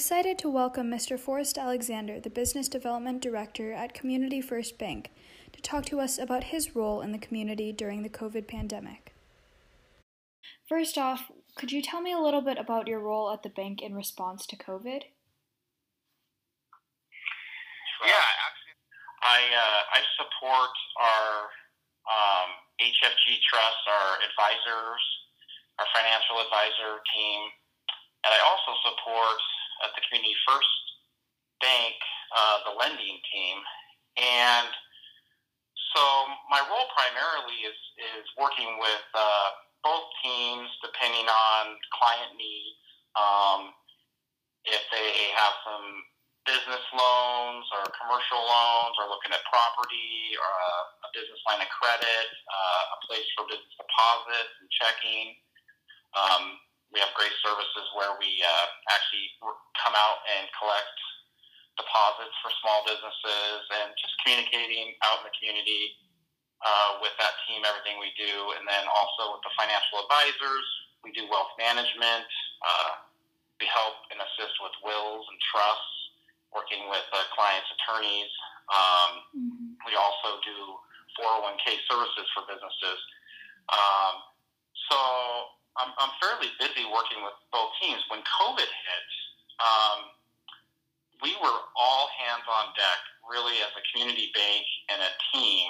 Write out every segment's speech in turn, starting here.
excited to welcome Mr. Forrest Alexander, the Business Development Director at Community First Bank, to talk to us about his role in the community during the COVID pandemic. First off, could you tell me a little bit about your role at the bank in response to COVID? Yeah, actually, I uh, I support our um, HFG Trust, our advisors, our financial advisor team, and I also support at the Community First Bank uh, the lending team, and so my role primarily is is working with uh, both teams depending on client needs. Um, if they have some business loans or commercial loans or looking at property or a, a business line of credit, uh, a place for business deposits and checking. Um, we have great services where we uh, actually come out and collect deposits for small businesses and just communicating out in the community uh, with that team, everything we do. And then also with the financial advisors, we do wealth management. Uh, we help and assist with wills and trusts working with uh, clients' attorneys. Um, mm-hmm. We also do 401k services for businesses. Um, so I'm, I'm fairly busy working with both teams. When COVID hit, um, we were all hands on deck, really, as a community bank and a team.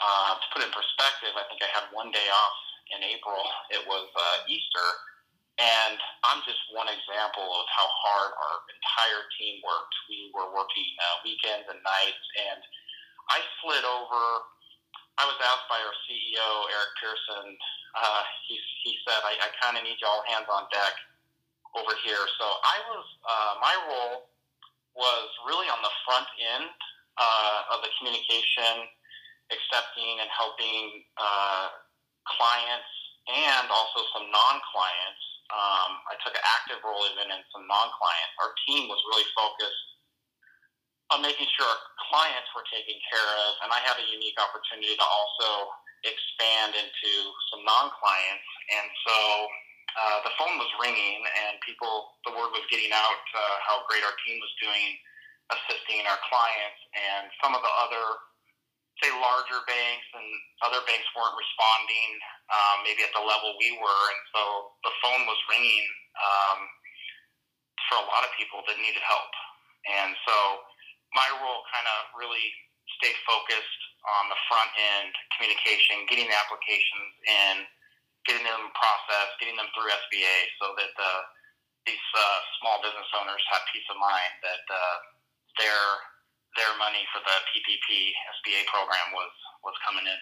Uh, to put it in perspective, I think I had one day off in April. It was uh, Easter and I'm just one example of how hard our entire team worked. We were working uh, weekends and nights, and I slid over. I was asked by our CEO, Eric Pearson. Uh, he, he said, I, I kind of need y'all hands on deck over here. So I was, uh, my role was really on the front end uh, of the communication, accepting and helping uh, clients and also some non clients um, I took an active role even in some non-clients. Our team was really focused on making sure our clients were taken care of, and I had a unique opportunity to also expand into some non-clients. And so uh, the phone was ringing, and people, the word was getting out uh, how great our team was doing, assisting our clients, and some of the other say larger banks and other banks weren't responding um, maybe at the level we were, and so the phone was ringing um, for a lot of people that needed help. And so my role kind of really stayed focused on the front end communication, getting the applications in, getting them processed, getting them through SBA, so that uh, these uh, small business owners have peace of mind that uh, their their money for the PPP SBA program was was coming in.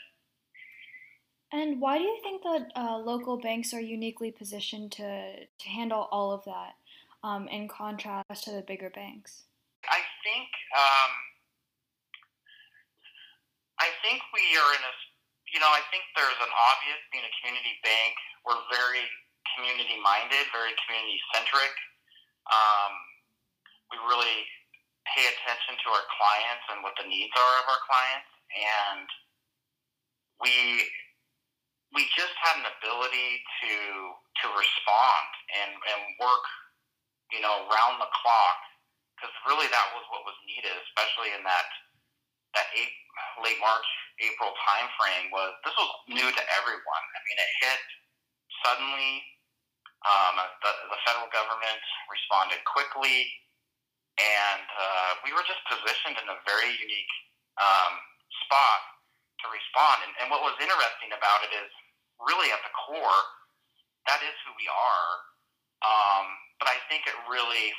And why do you think that uh, local banks are uniquely positioned to, to handle all of that um, in contrast to the bigger banks? I think um, I think we are in a you know I think there's an obvious being a community bank. We're very community minded, very community centric. Um, we really pay attention to our clients and what the needs are of our clients, and we we just have an ability to to respond and and work, you know, round the clock because really that was what was needed, especially in that that eight, late March April time frame. Was this was new to everyone? I mean, it hit suddenly. Um, the, the federal government responded quickly and uh, we were just positioned in a very unique um, spot to respond. And, and what was interesting about it is really at the core, that is who we are. Um, but I think it really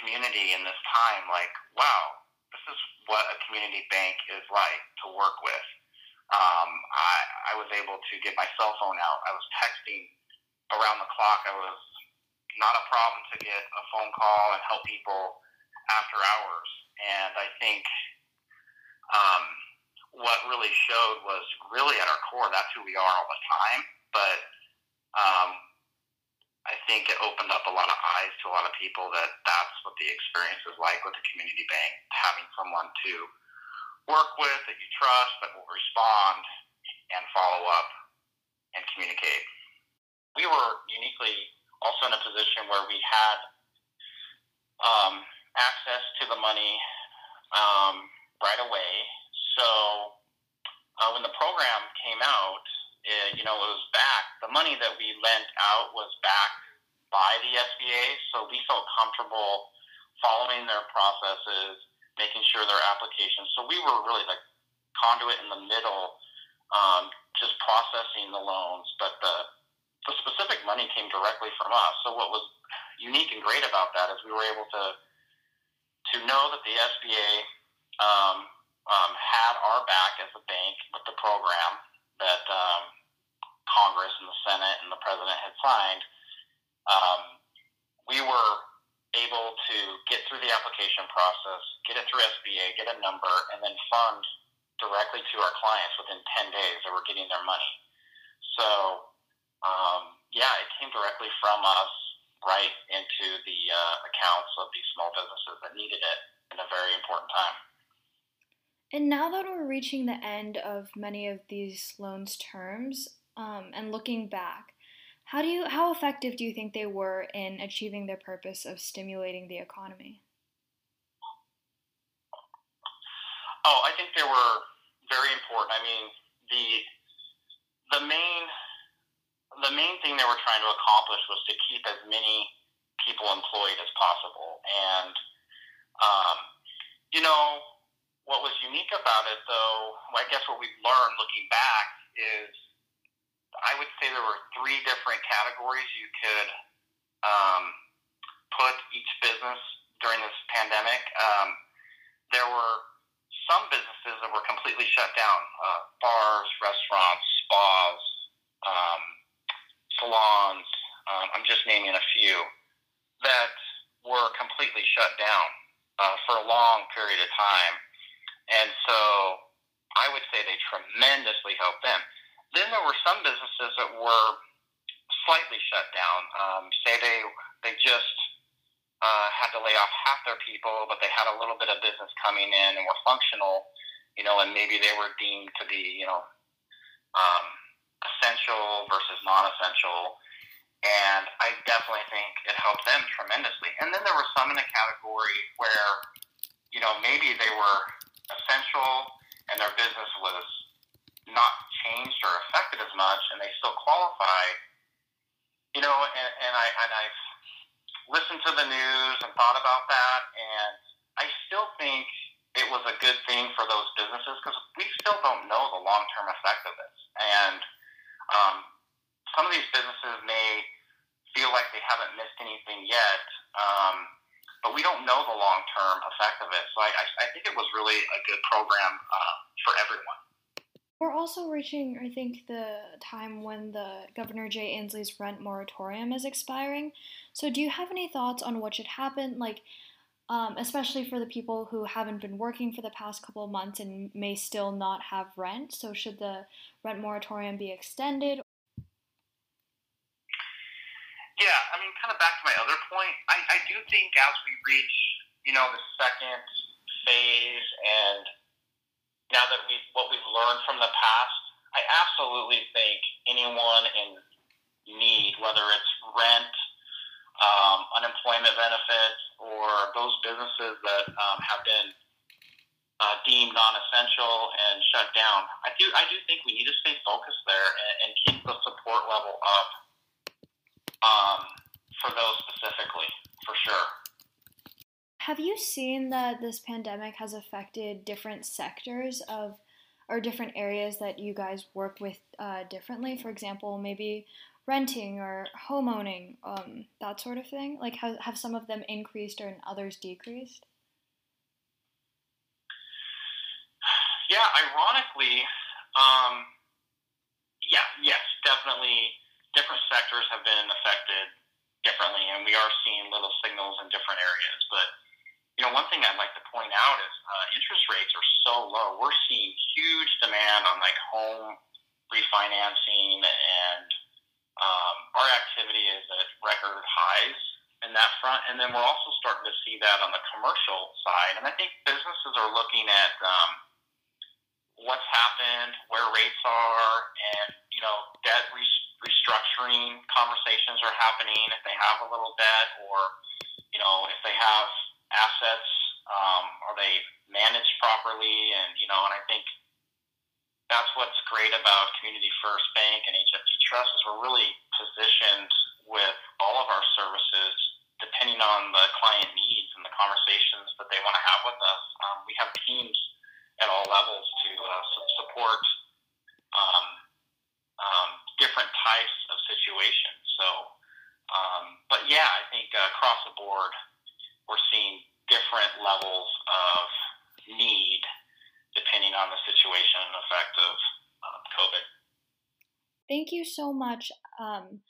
community in this time, like, wow, this is what a community bank is like to work with. Um, I, I was able to get my cell phone out. I was texting around the clock. I was not a problem to get a phone call and help people after hours. And I think um, what really showed was really at our core, that's who we are all the time. But um, I think it opened up a lot of eyes to a lot of people that that's what the experience is like with a community bank, having someone to work with that you trust that will respond and follow up and communicate. We were uniquely also in a position where we had um, access to the money um, right away. So uh, when the program came out, it, you know, it was back. The money that we lent out was backed by the SBA, so we felt comfortable following their processes, making sure their applications. So we were really like conduit in the middle, um, just processing the loans. But the the specific money came directly from us. So what was unique and great about that is we were able to to know that the SBA um, um, had our back as a bank with the program that um, Congress and the Senate and the President had signed. Um, we were able to get through the application process, get it through SBA, get a number, and then fund directly to our clients within 10 days that were getting their money. So, um, yeah, it came directly from us right into the uh, accounts of these small businesses that needed it in a very important time. And now that we're reaching the end of many of these loans terms um, and looking back, how do you how effective do you think they were in achieving their purpose of stimulating the economy? Oh, I think they were very important. I mean, the the main the main thing they were trying to accomplish was to keep as many people employed as possible. And um, you know, what was unique about it, though, I guess what we've learned looking back is I would say there were three different categories you could um, put each business during this pandemic. Um, there were some businesses that were completely shut down uh, bars, restaurants, spas, um, salons. Um, I'm just naming a few that were completely shut down uh, for a long period of time. And so I would say they tremendously helped them. Then there were some businesses that were slightly shut down. Um, say they they just uh, had to lay off half their people, but they had a little bit of business coming in and were functional, you know, and maybe they were deemed to be, you know, um, essential versus non-essential. And I definitely think it helped them tremendously. And then there were some in the category where, you know, maybe they were essential and their business was not changed or affected as much, and they still qualify. You know, and, and I and I've listened to the news and thought about that, and I still think it was a good thing for those businesses because we still don't know the long term effect of this, and um, some of these businesses may feel like they haven't missed anything yet. Um, but we don't know the long effect of it. So I, I, I, think it was really a good program uh, for everyone. We're also reaching, I think, the time when the Governor Jay Inslee's rent moratorium is expiring. So, do you have any thoughts on what should happen? Like, um, especially for the people who haven't been working for the past couple of months and may still not have rent. So, should the rent moratorium be extended? Yeah, I mean, kind of back to my other point, I, I do think as we reach, you know, the second phase and now that we what we've learned from the past, I absolutely think anyone in need, whether it's rent, um, unemployment benefits, or those businesses that um, have been uh, deemed non-essential and shut down, I do I do think we need to stay focused there and, and keep the support level up um, for those specifically, for sure. Have you seen that this pandemic has affected different sectors of or different areas that you guys work with uh, differently? For example, maybe renting or homeowning, um, that sort of thing? Like, have, have some of them increased or in others decreased? Yeah, ironically, um, yeah, yes, definitely different sectors have been affected differently, and we are seeing little signals in different areas. But you know, one thing I'd like to point out is uh, interest rates are so low. We're seeing huge demand on like home refinancing, and um, our activity is at record highs in that front. And then we're also starting to see that on the commercial side. And I think businesses are looking at um, what's happened, where rates are, and you know, debt restructuring conversations are happening, if they have a little debt, or you know, if they have assets, um, are they managed properly? And you know, and I think that's what's great about Community First Bank and HFG Trust is we're really positioned with all of our services depending on the client needs and the conversations that they want to have with us. Um, we have teams at all levels to uh, support um, um, different types of situations. So, um, but yeah, I think uh, across the board, we're seeing different levels of need depending on the situation and effect of uh, COVID. Thank you so much, um,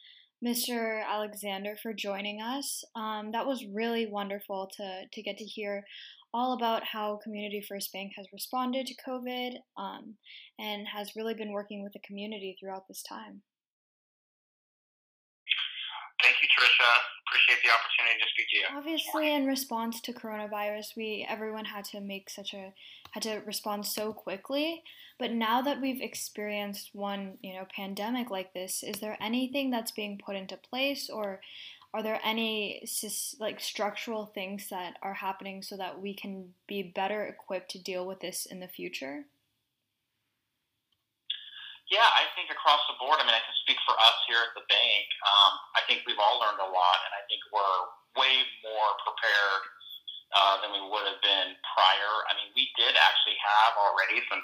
Mr. Alexander, for joining us. Um, that was really wonderful to, to get to hear all about how Community First Bank has responded to COVID um, and has really been working with the community throughout this time. Thank you, Trisha. Appreciate the opportunity to speak to you. Obviously, in response to coronavirus, we everyone had to make such a had to respond so quickly. But now that we've experienced one, you know, pandemic like this, is there anything that's being put into place, or are there any like structural things that are happening so that we can be better equipped to deal with this in the future? Yeah, I think across the board. I mean, I can speak for us here at the bank. Um, I think we've all learned a lot, and I think we're way more prepared uh, than we would have been prior. I mean, we did actually have already some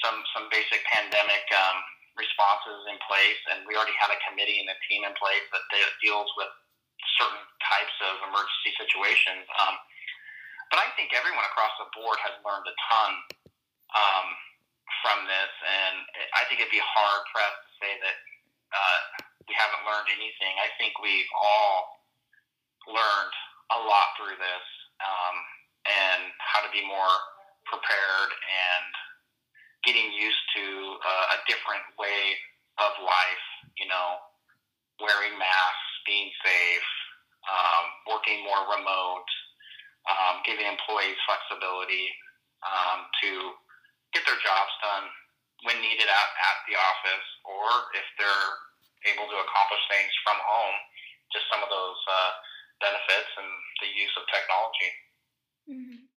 some some basic pandemic um, responses in place, and we already had a committee and a team in place that deals with certain types of emergency situations. Um, but I think everyone across the board has learned a ton. Um, from this, and I think it'd be hard pressed to say that uh, we haven't learned anything. I think we've all learned a lot through this, um, and how to be more prepared and getting used to uh, a different way of life. You know, wearing masks, being safe, um, working more remote, um, giving employees flexibility um, to get their jobs done when needed at, at the office, or if they're able to accomplish things from home, just some of those uh, benefits and the use of technology. Mm-hmm.